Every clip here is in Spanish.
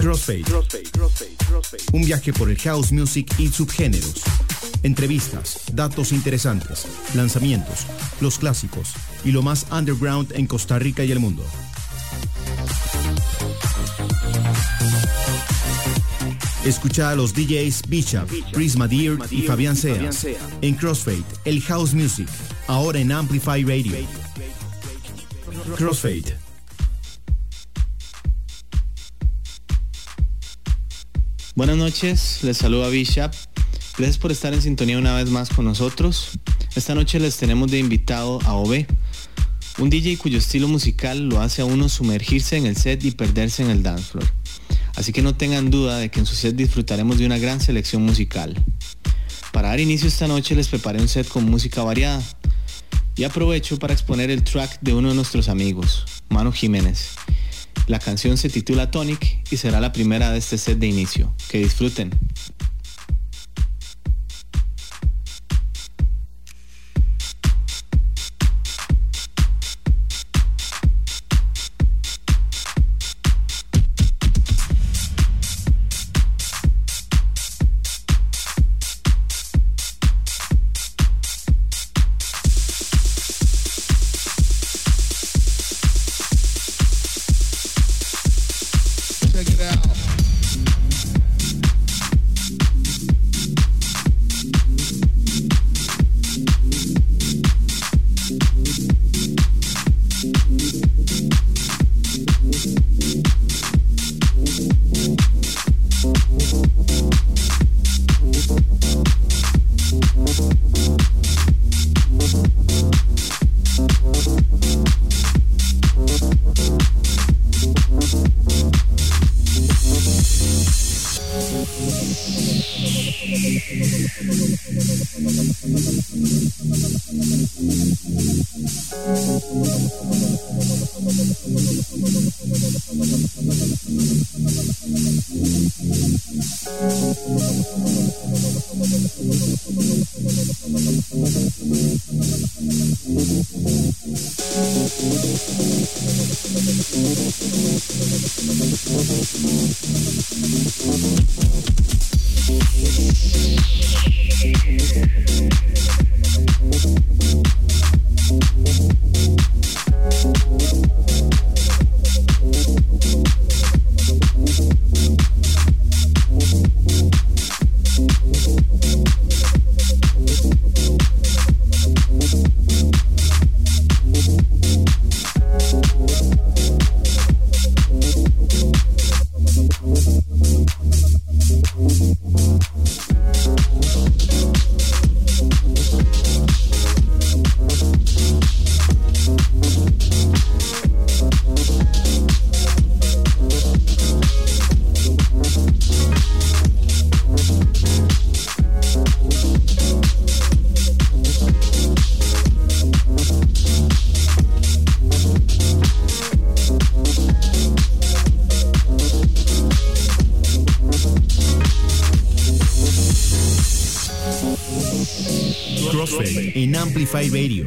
Crossfade. Un viaje por el house music y subgéneros. Entrevistas, datos interesantes, lanzamientos, los clásicos y lo más underground en Costa Rica y el mundo. Escucha a los DJs Bishop, Chris Madeir y Fabián Seas en Crossfade, el house music, ahora en Amplify Radio. Crossfade. Buenas noches, les saluda Bishop. Gracias por estar en sintonía una vez más con nosotros. Esta noche les tenemos de invitado a OB, un DJ cuyo estilo musical lo hace a uno sumergirse en el set y perderse en el dance floor. Así que no tengan duda de que en su set disfrutaremos de una gran selección musical. Para dar inicio esta noche les preparé un set con música variada. Y aprovecho para exponer el track de uno de nuestros amigos, Mano Jiménez. La canción se titula Tonic y será la primera de este set de inicio. Que disfruten. Spotify Radio.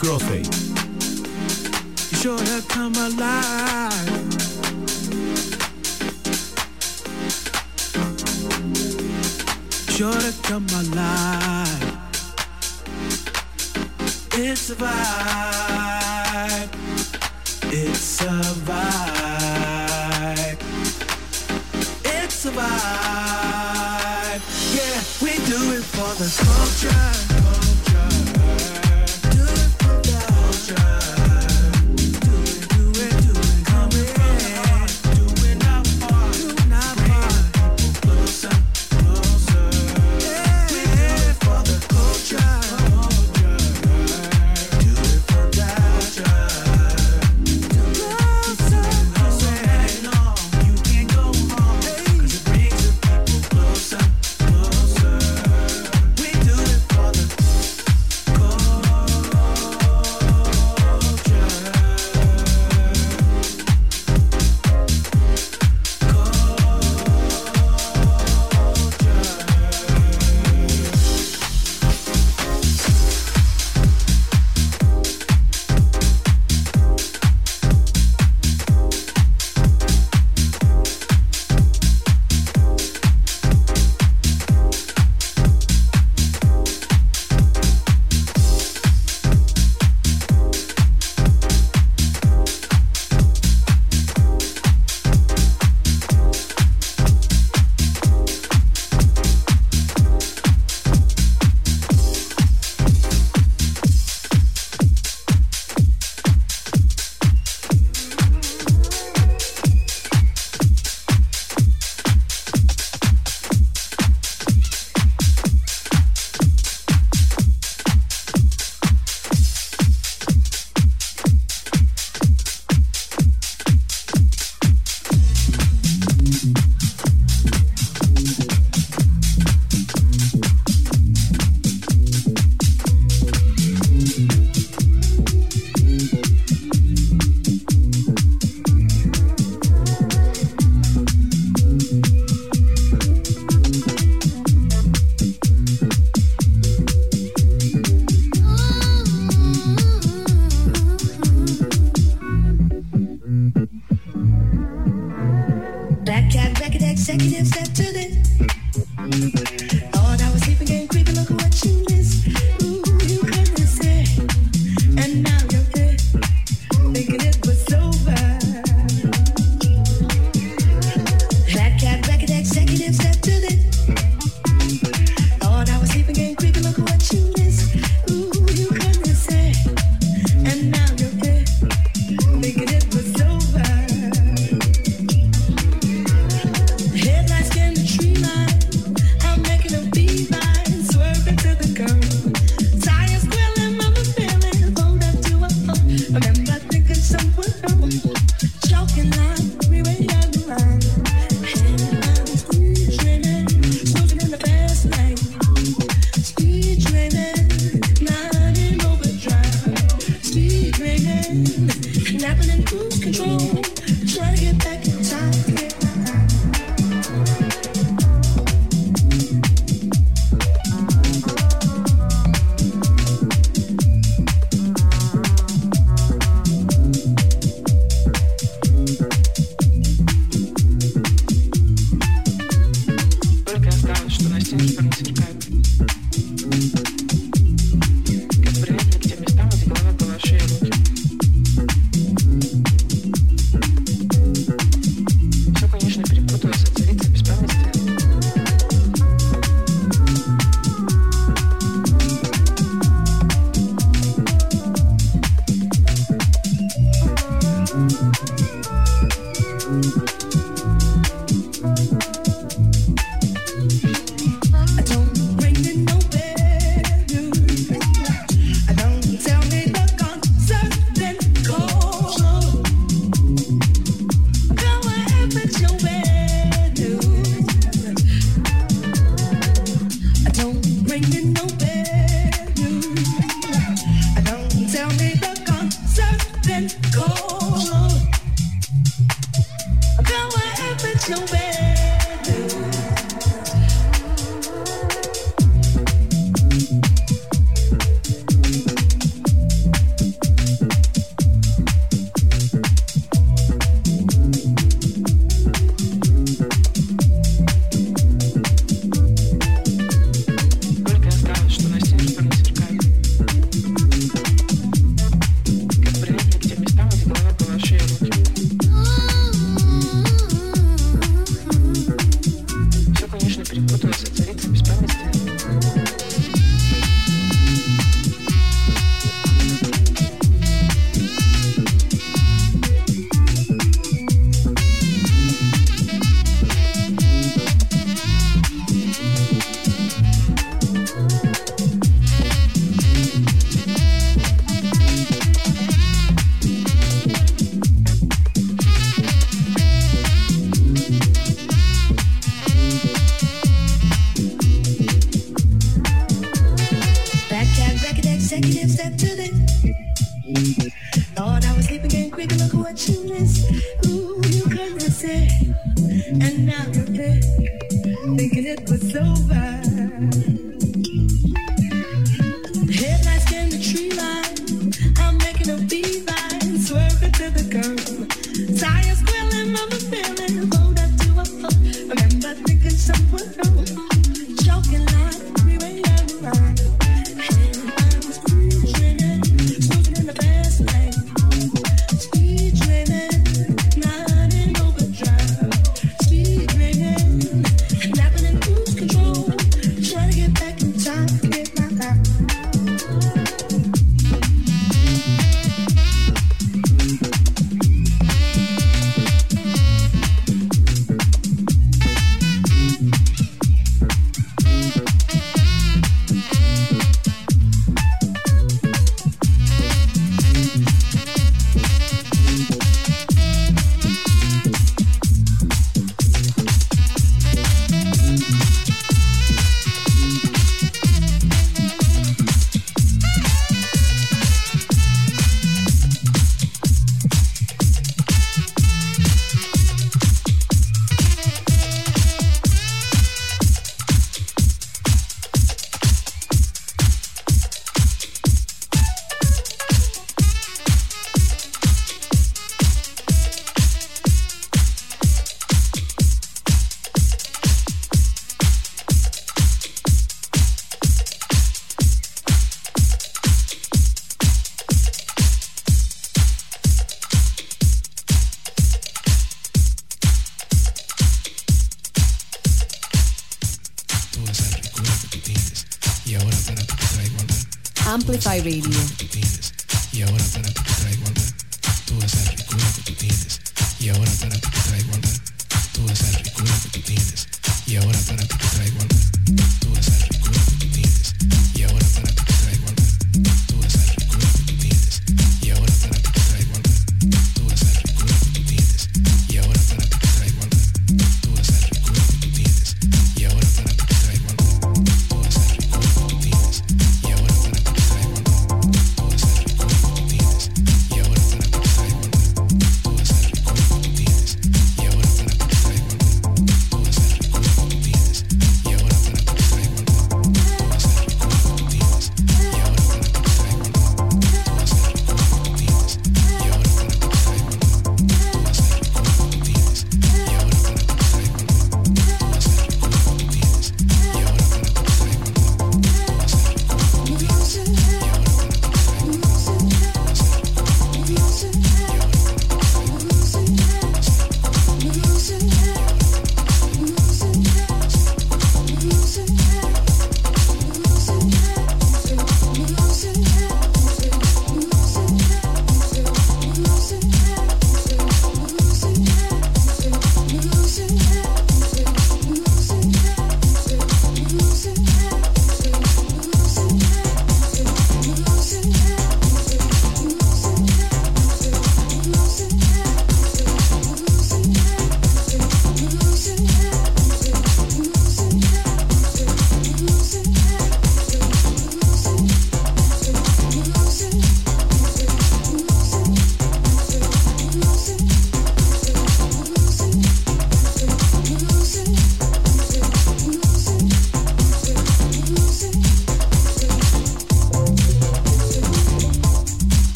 Crossfade.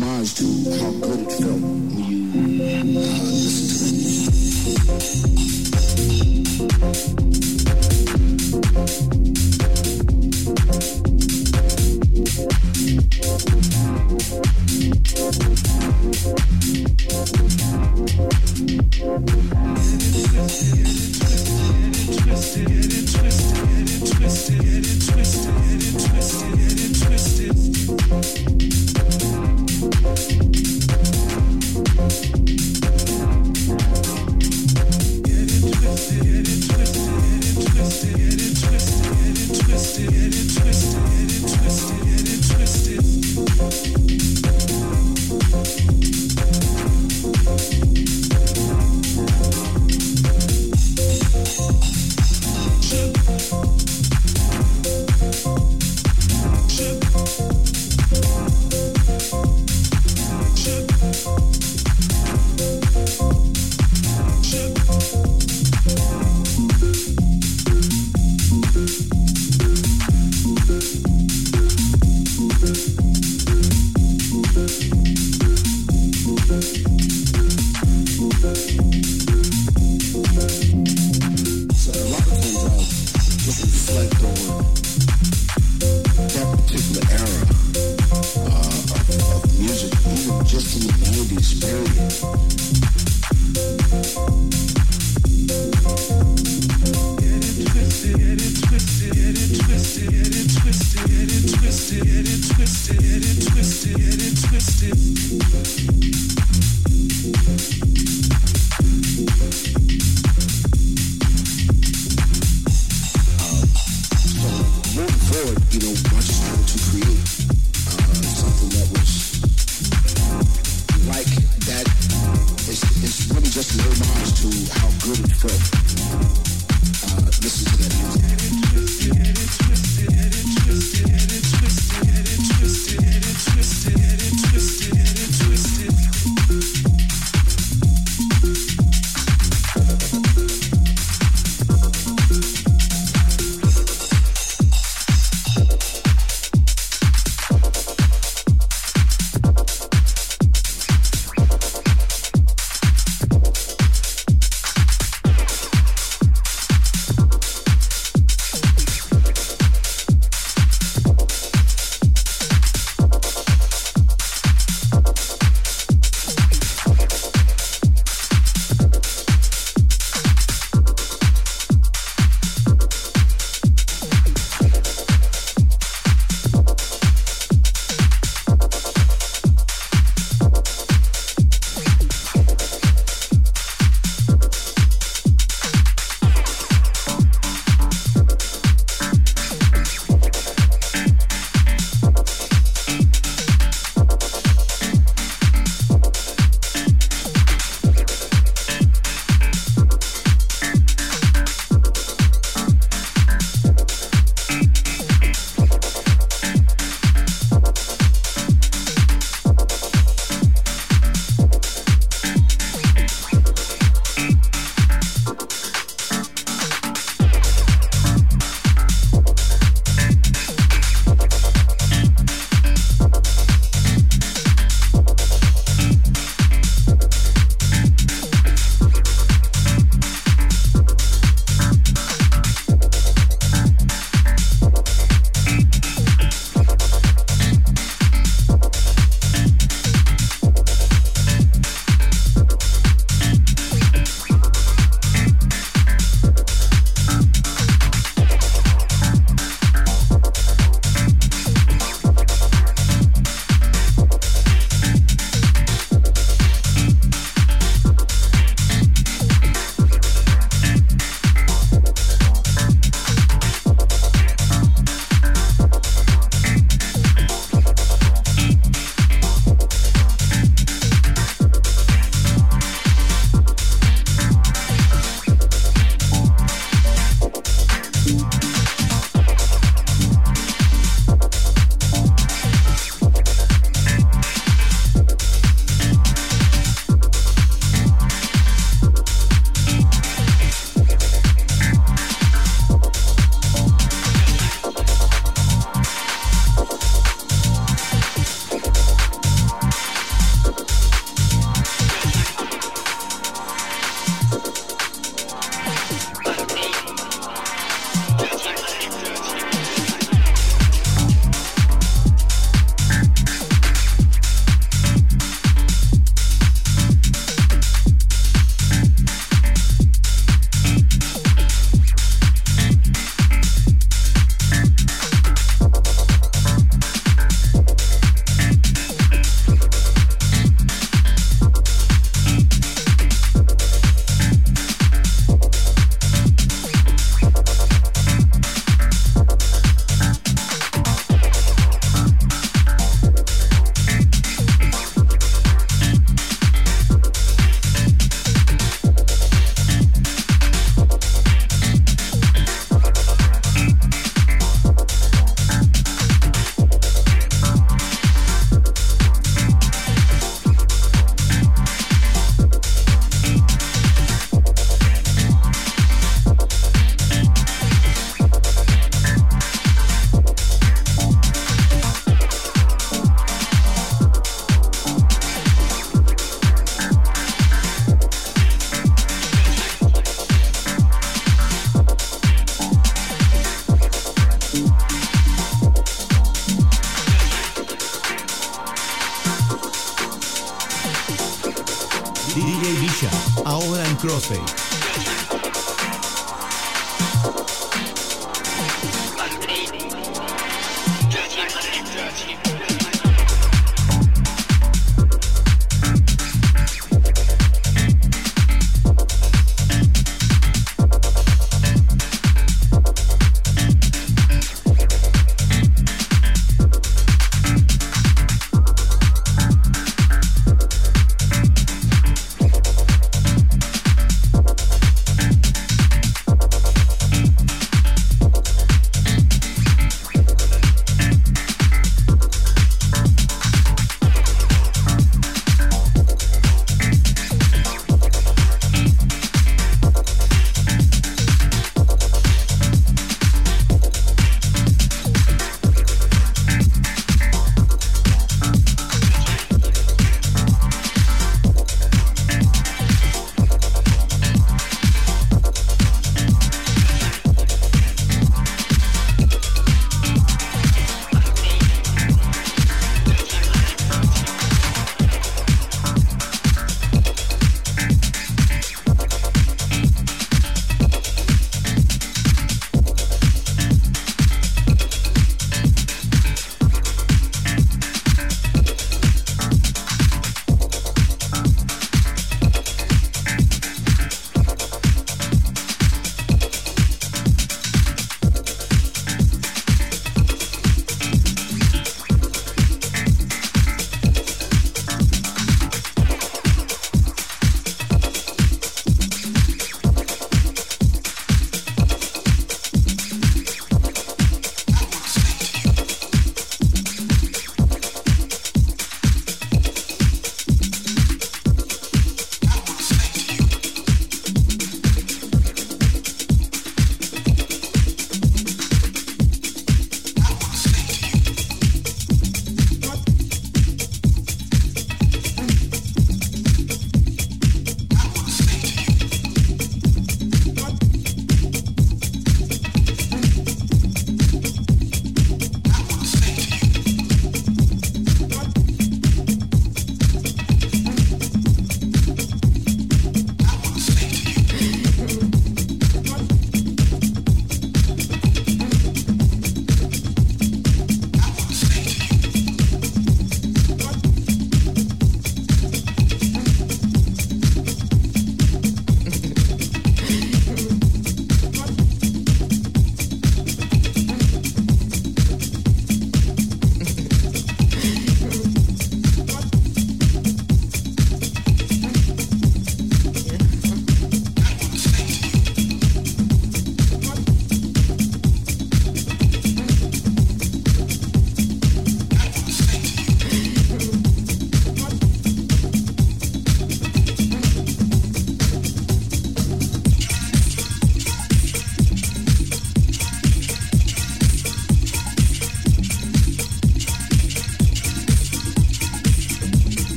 homage to how good it felt when you uh, listened to that.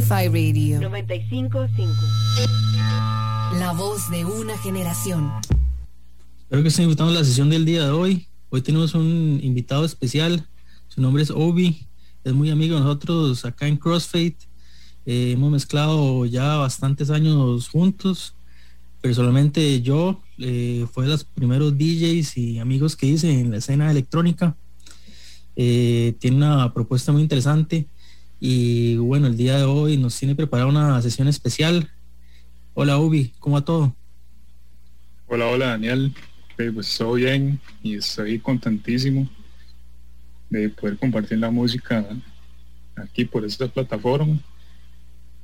Amplify Radio 955. La voz de una generación. Espero que estén disfrutando la sesión del día de hoy. Hoy tenemos un invitado especial. Su nombre es Obi. Es muy amigo de nosotros acá en Crossfade. Eh, hemos mezclado ya bastantes años juntos. Personalmente yo eh, fue de los primeros DJs y amigos que hice en la escena electrónica. Eh, tiene una propuesta muy interesante y bueno, el día de hoy nos tiene preparada una sesión especial. Hola Ubi, ¿cómo va todo? Hola, hola Daniel. pues estoy bien y estoy contentísimo de poder compartir la música aquí por esta plataforma.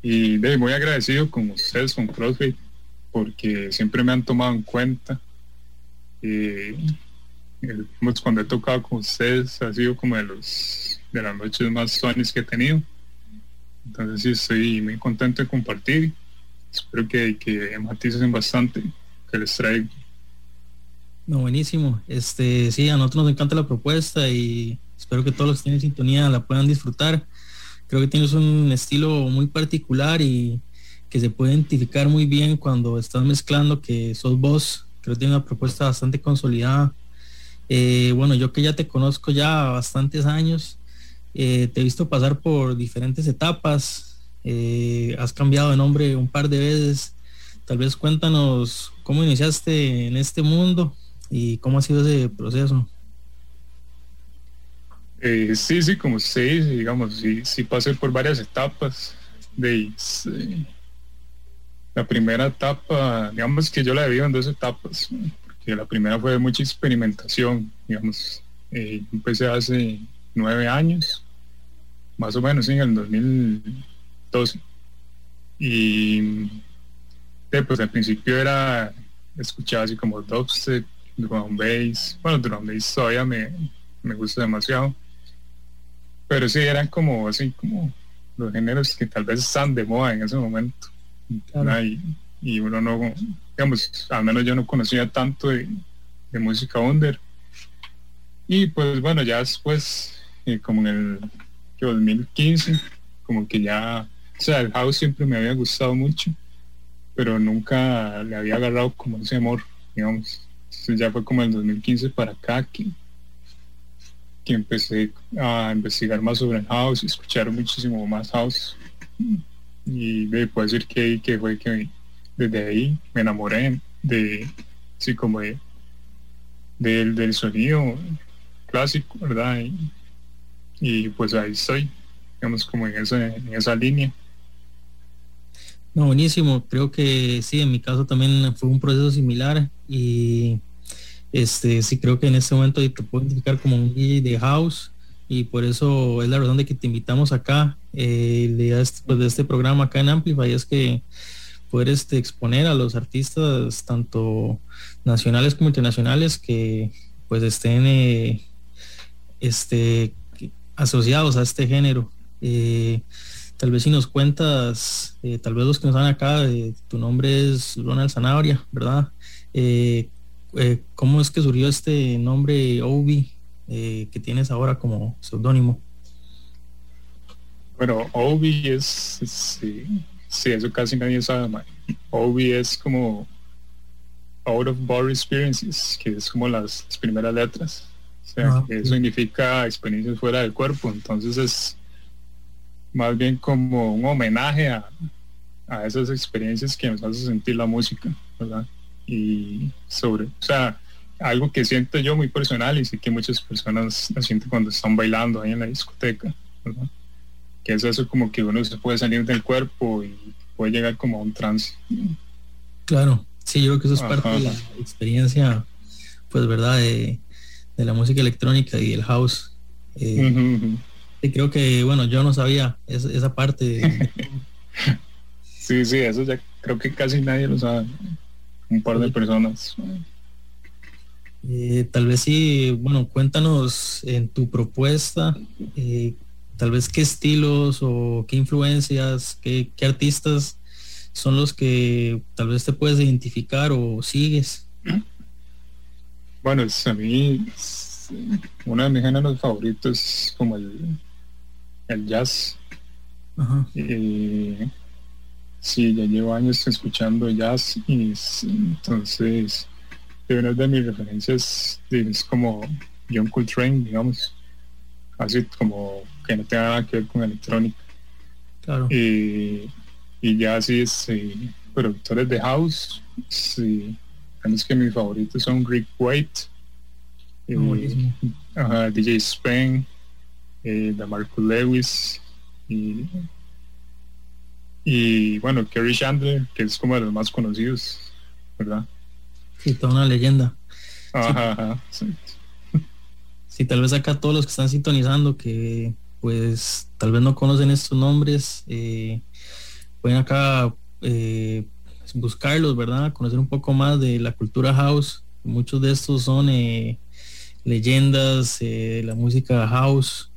Y de, muy agradecido con ustedes, con CrossFit, porque siempre me han tomado en cuenta. Pues, cuando he tocado con ustedes ha sido como de los de las noches más suanes que he tenido. Entonces sí estoy muy contento de compartir. Espero que, que maticen bastante que les traigo. No, buenísimo. Este, sí, a nosotros nos encanta la propuesta y espero que todos los que tienen sintonía la puedan disfrutar. Creo que tienes un estilo muy particular y que se puede identificar muy bien cuando estás mezclando que sos vos. Creo que tiene una propuesta bastante consolidada eh, bueno, yo que ya te conozco ya bastantes años, eh, te he visto pasar por diferentes etapas, eh, has cambiado de nombre un par de veces. Tal vez cuéntanos cómo iniciaste en este mundo y cómo ha sido ese proceso. sí, sí, como seis, digamos, sí, sí pasé por varias etapas. De, la primera etapa, digamos que yo la vivido en dos etapas la primera fue mucha experimentación, digamos, eh, empecé hace nueve años, más o menos en el 2012. Y pues al principio era, escuchaba así como dubstep, drum bass, bueno, drum bass todavía me, me gusta demasiado, pero sí eran como así como los géneros que tal vez están de moda en ese momento. y uno no, digamos, al menos yo no conocía tanto de, música under. Y pues bueno, ya después, eh, como en el 2015, como que ya, o sea, el house siempre me había gustado mucho, pero nunca le había agarrado como ese amor, digamos. Entonces ya fue como el 2015 para acá que, que empecé a investigar más sobre el house escuchar muchísimo más house. Y de, puedo decir que, que fue que desde ahí me enamoré de, sí, como de, del sonido clásico, ¿verdad? Pues ahí estoy, digamos, como en esa, en esa línea. No, buenísimo. Creo que sí, en mi caso también fue un proceso similar y este sí creo que en este momento te puedo identificar como un DJ de house y por eso es la razón de que te invitamos acá. Eh, de este, pues, de este programa acá en Amplify es que poder este, exponer a los artistas tanto nacionales como internacionales que pues estén eh, este, asociados a este género. Eh, tal vez si nos cuentas, eh, tal vez los que nos dan acá, tu nombre es Ronald Zanabria, ¿verdad? ¿Cómo es que surgió este nombre Obi que tienes ahora como seudónimo? Bueno, Obi es, es Sí, eso casi nadie sabe. Obi es como Out of Body Experiences, que es como las, primeras letras. O sea, ah, que significa experiencias fuera del cuerpo. Entonces es más bien como un homenaje a, a esas experiencias que nos hace sentir la música, ¿verdad? Y sobre, o sea, algo que siento yo muy personal y sé que muchas personas lo sienten cuando están bailando ahí en la discoteca, ¿verdad? que es eso como que uno se puede salir del cuerpo y puede llegar como a un trance. Claro, sí, yo creo que eso es parte de la experiencia, pues verdad, de, la música electrónica y el house. Eh, y creo que, bueno, yo no sabía esa, esa parte. sí, sí, eso ya creo que casi nadie lo sabe. Un par de personas. Eh, tal vez sí, bueno, cuéntanos en tu propuesta, eh, tal vez qué estilos o qué influencias, qué, artistas son los que tal vez te puedes identificar o sigues. Bueno, a mí uno de mis géneros favoritos es como el, el jazz. Ajá. Eh, sí, ya llevo años escuchando jazz y entonces de una de mis referencias es como John Coltrane, digamos, así como que no tenga nada que ver con electrónica. Claro. Eh, y ya así es eh, productores de house, sí, es que mis favoritos son Rick White, eh, ajá, DJ Spen, eh, Marcus Lewis y, y bueno, Kerry Chandler, que es como de los más conocidos, ¿verdad? Sí, toda una leyenda. Ajá, ajá, sí. Sí, tal vez acá todos los que están sintonizando que pues tal vez no conocen estos nombres, eh, pueden acá eh, buscarlos, ¿verdad? Conocer un poco más de la cultura house. Muchos de estos son eh, leyendas eh, la música house.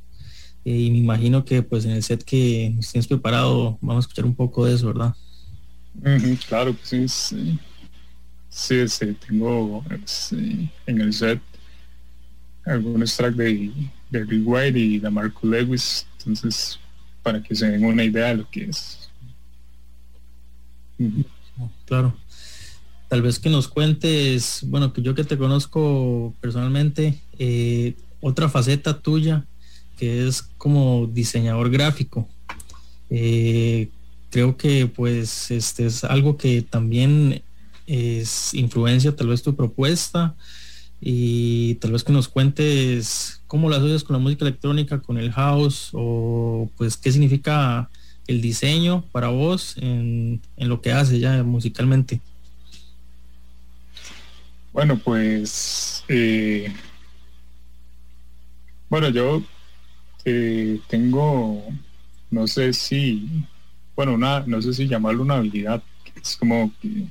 Eh, y me imagino que pues en el set que nos tienes preparado vamos a escuchar un poco de eso, ¿verdad? Claro que sí, sí. Sí, tengo en el set algunos tracks de, de Rick White y de Marco Lewis, entonces para que se den una idea de lo que es. Claro. Tal vez que nos cuentes, bueno, que yo que te conozco personalmente, eh, otra faceta tuya, que es como diseñador gráfico. Eh, creo que pues este es algo que también es influencia tal vez tu propuesta y tal vez que nos cuentes cómo las oyes con la música electrónica, con el house o pues qué significa el diseño para vos en, en lo que hace ya musicalmente. Bueno, pues eh, bueno, yo eh, tengo, no sé si, bueno, una, no sé si llamarlo una habilidad, es como que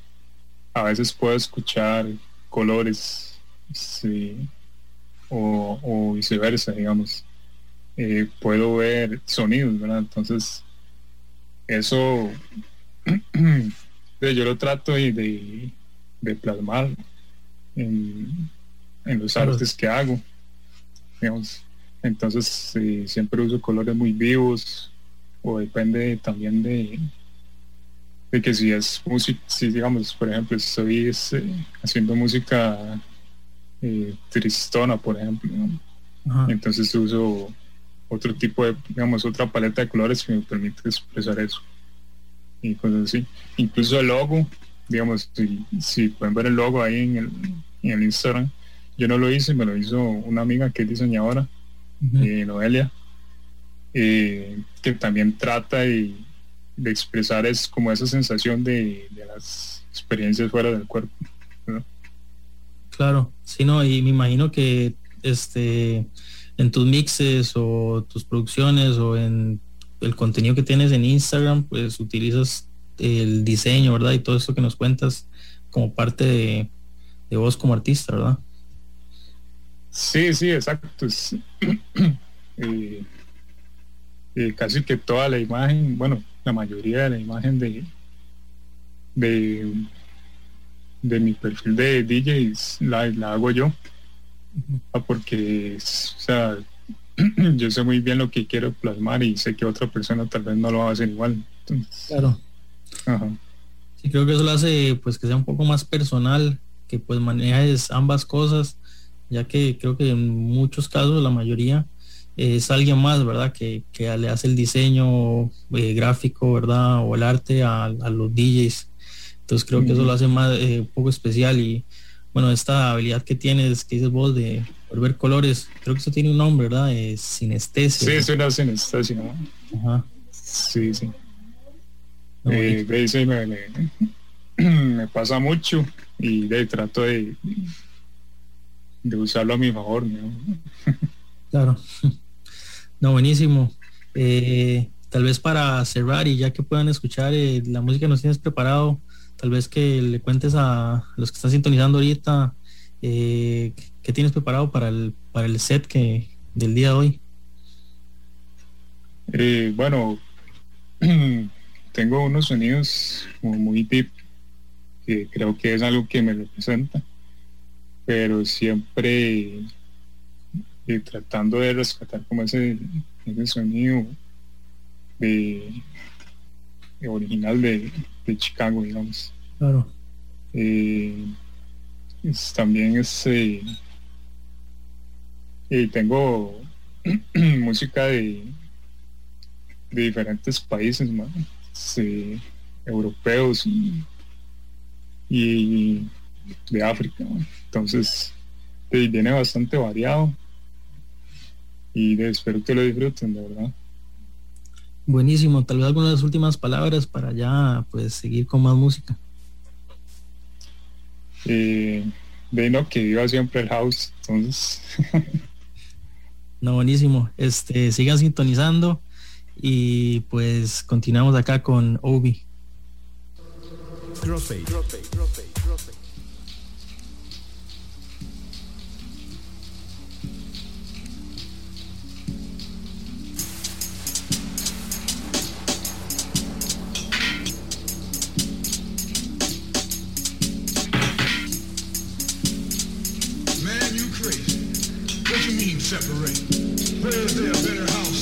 a veces puedo escuchar colores sí, o, o viceversa, digamos. Eh, puedo ver sonidos. Entonces, eso yo lo trato de, de, de plasmar en, en los Claro. artes que hago. Digamos. Entonces eh, siempre uso colores muy vivos o depende también de, de que si es música, si digamos, por ejemplo, estoy este, haciendo música eh, tristona, por ejemplo, entonces uso otro tipo de, digamos, otra paleta de colores que me permite expresar eso y cosas así. Incluso el logo, digamos, si, si pueden ver el logo ahí en el, en el Instagram, yo no lo hice, me lo hizo una amiga que es diseñadora, eh, Noelia, eh, que también trata de, de expresar es como esa sensación de, de las experiencias fuera del cuerpo. Claro, sí, no, y me imagino que este en tus mixes o tus producciones o en el contenido que tienes en Instagram, pues utilizas el diseño, ¿verdad? Y todo eso que nos cuentas como parte de, vos como artista, ¿verdad? Sí, sí, exacto. eh, eh, casi que toda la imagen, bueno, la mayoría de la imagen de de, de mi perfil de DJ la, la hago yo. Ah, porque o sea, yo sé muy bien lo que quiero plasmar y sé que otra persona tal vez no lo va a hacer igual. Entonces, Claro. ajá. Sí, creo que eso lo hace pues que sea un poco más personal, que pues manejes ambas cosas, ya que creo que en muchos casos, la mayoría, es alguien más, ¿verdad? Que, que le hace el diseño eh, gráfico, ¿verdad? O el arte a, a los DJs. Entonces creo que eso lo hace más eh, un poco especial y bueno, esta habilidad que tienes, que dices vos de poder ver colores, creo que eso tiene un nombre, ¿verdad? Es sinestesia. Sí, es una sinestesia. Ajá. Sí, sí. No, Eh, de eso me, me- me pasa mucho y de trato de, de usarlo a mi favor. ¿no? Claro. No, buenísimo. Eh, tal vez para cerrar y ya que puedan escuchar eh, la música que nos tienes preparado, tal vez que le cuentes a los que están sintonizando ahorita eh, qué tienes preparado para el, para el set que del día de hoy. Eh, bueno, tengo unos sonidos como muy deep que creo que es algo que me representa, pero siempre eh, tratando de rescatar como ese, ese sonido de, original de, Chicago, digamos. Claro. Eh, también es eh, tengo música de, de diferentes países europeos y, de África entonces viene bastante variado y espero que lo disfruten de verdad buenísimo tal vez algunas últimas palabras para ya pues seguir con más música. Eh, de no que viva siempre el house entonces. No buenísimo. Este sigan sintonizando y pues continuamos acá con Obi. Man, separate? Where is there a better house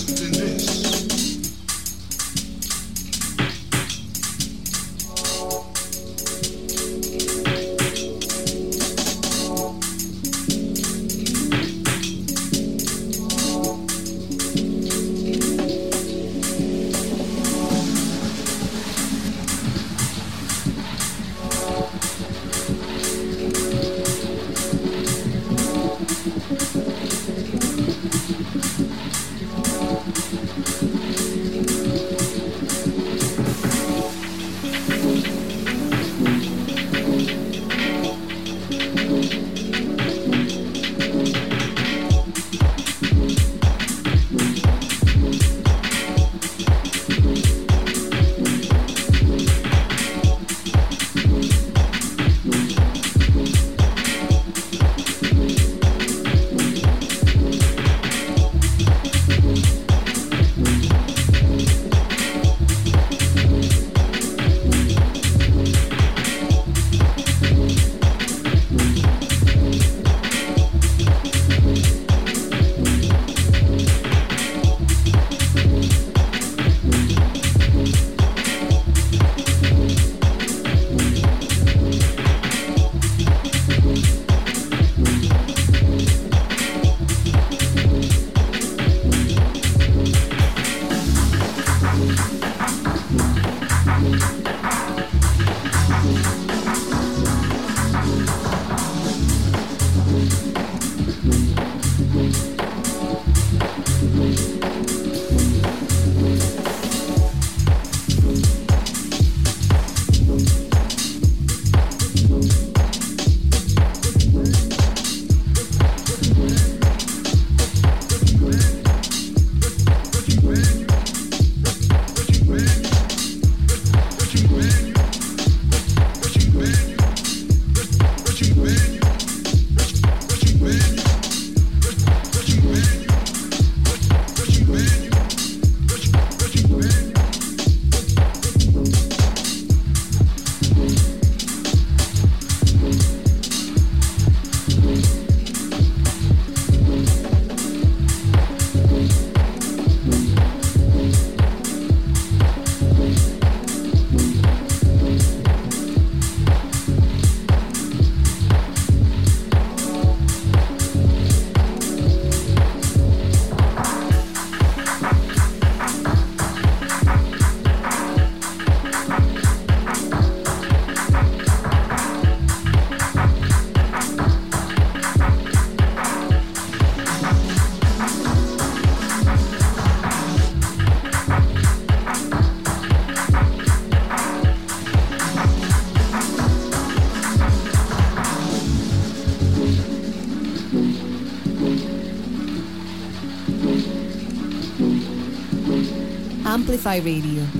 Amplify Radio.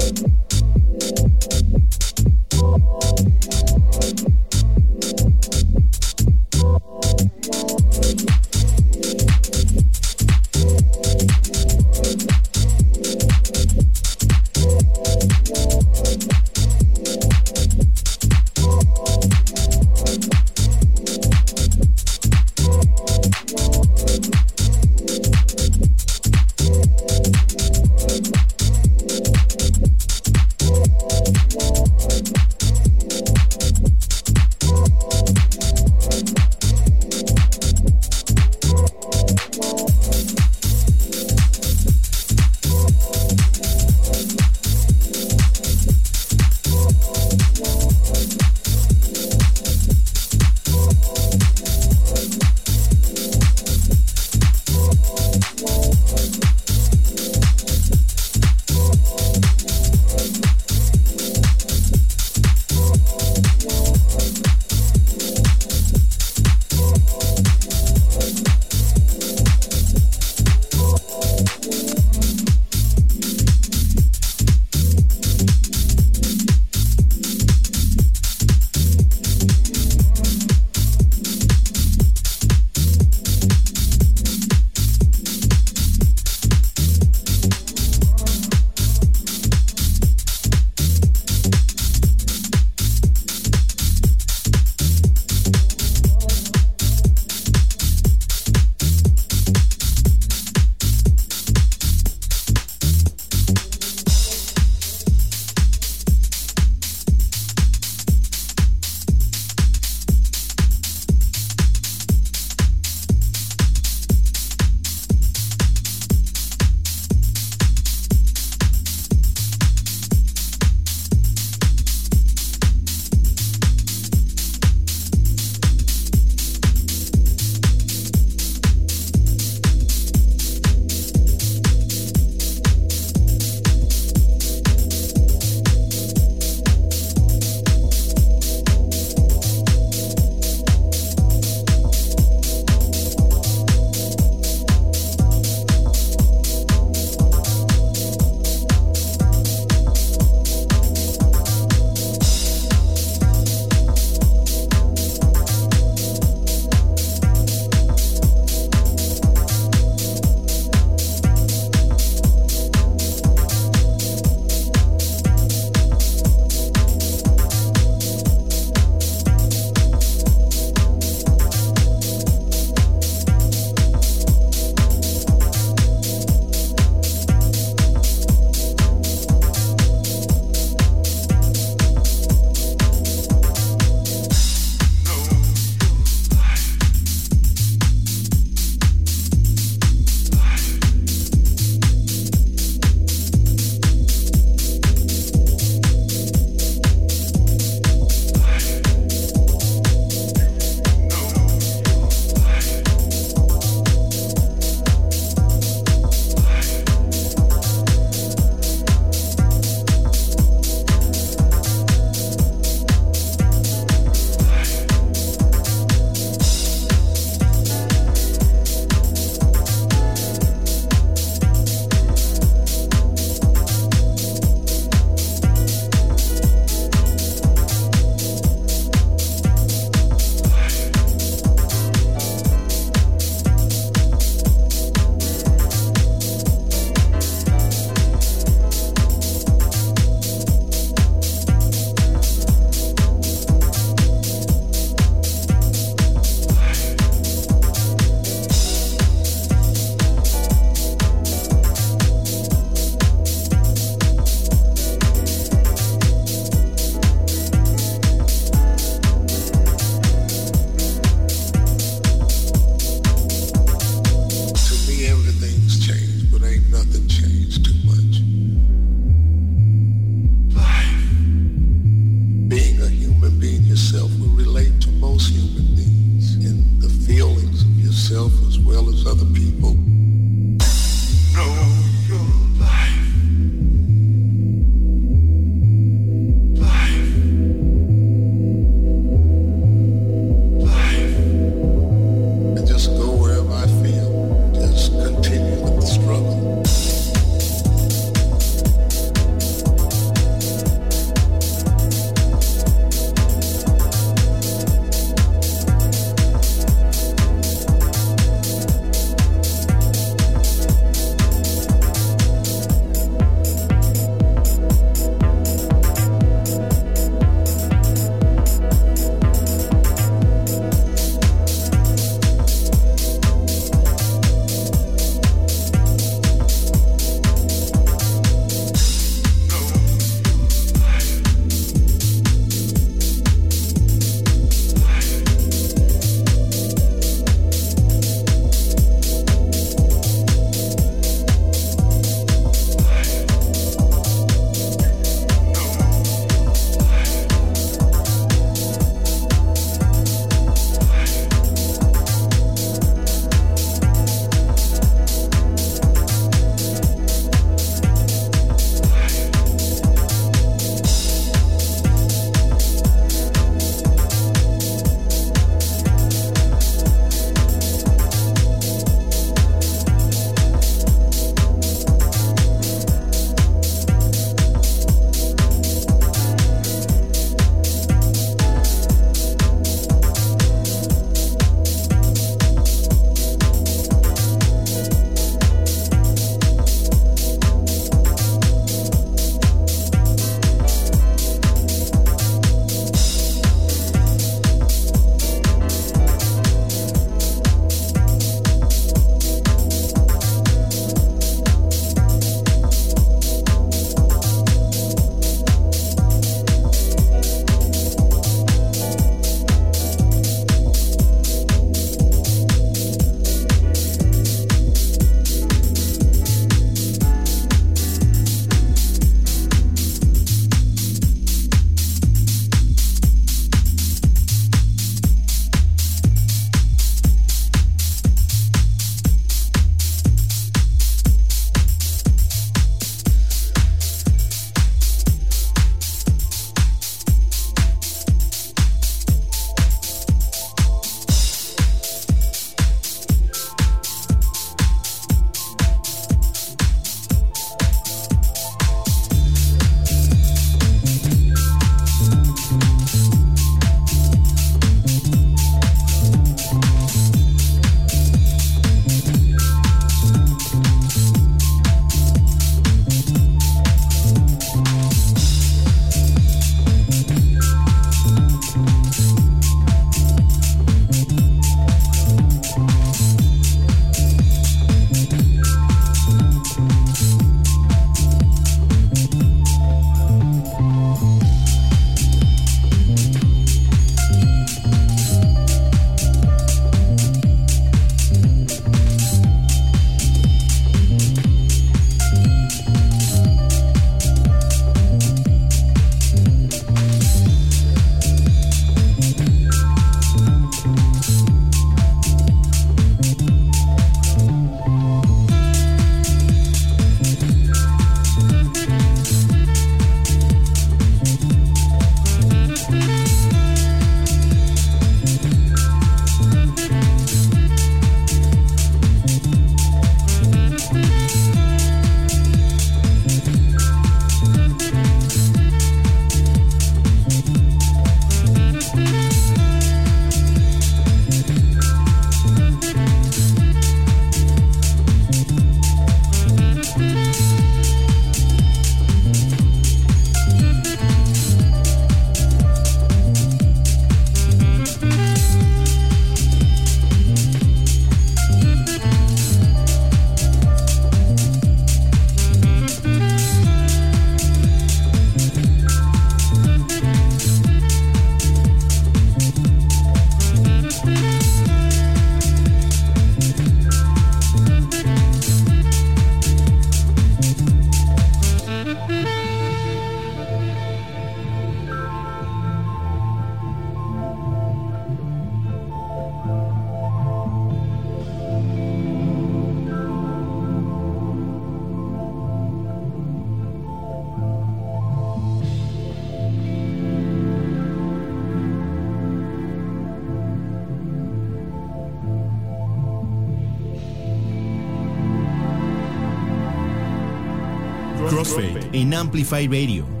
En Amplify Radio.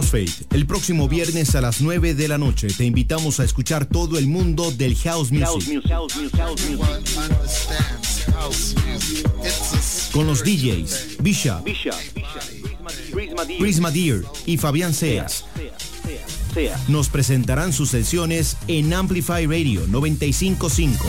Crossfade, el próximo viernes a las 9 de la noche. Te invitamos a escuchar todo el mundo del house music. Con los DJs Bisha, Prisma Deer y Fabián Seas. Nos presentarán sus sesiones en Amplify Radio 955.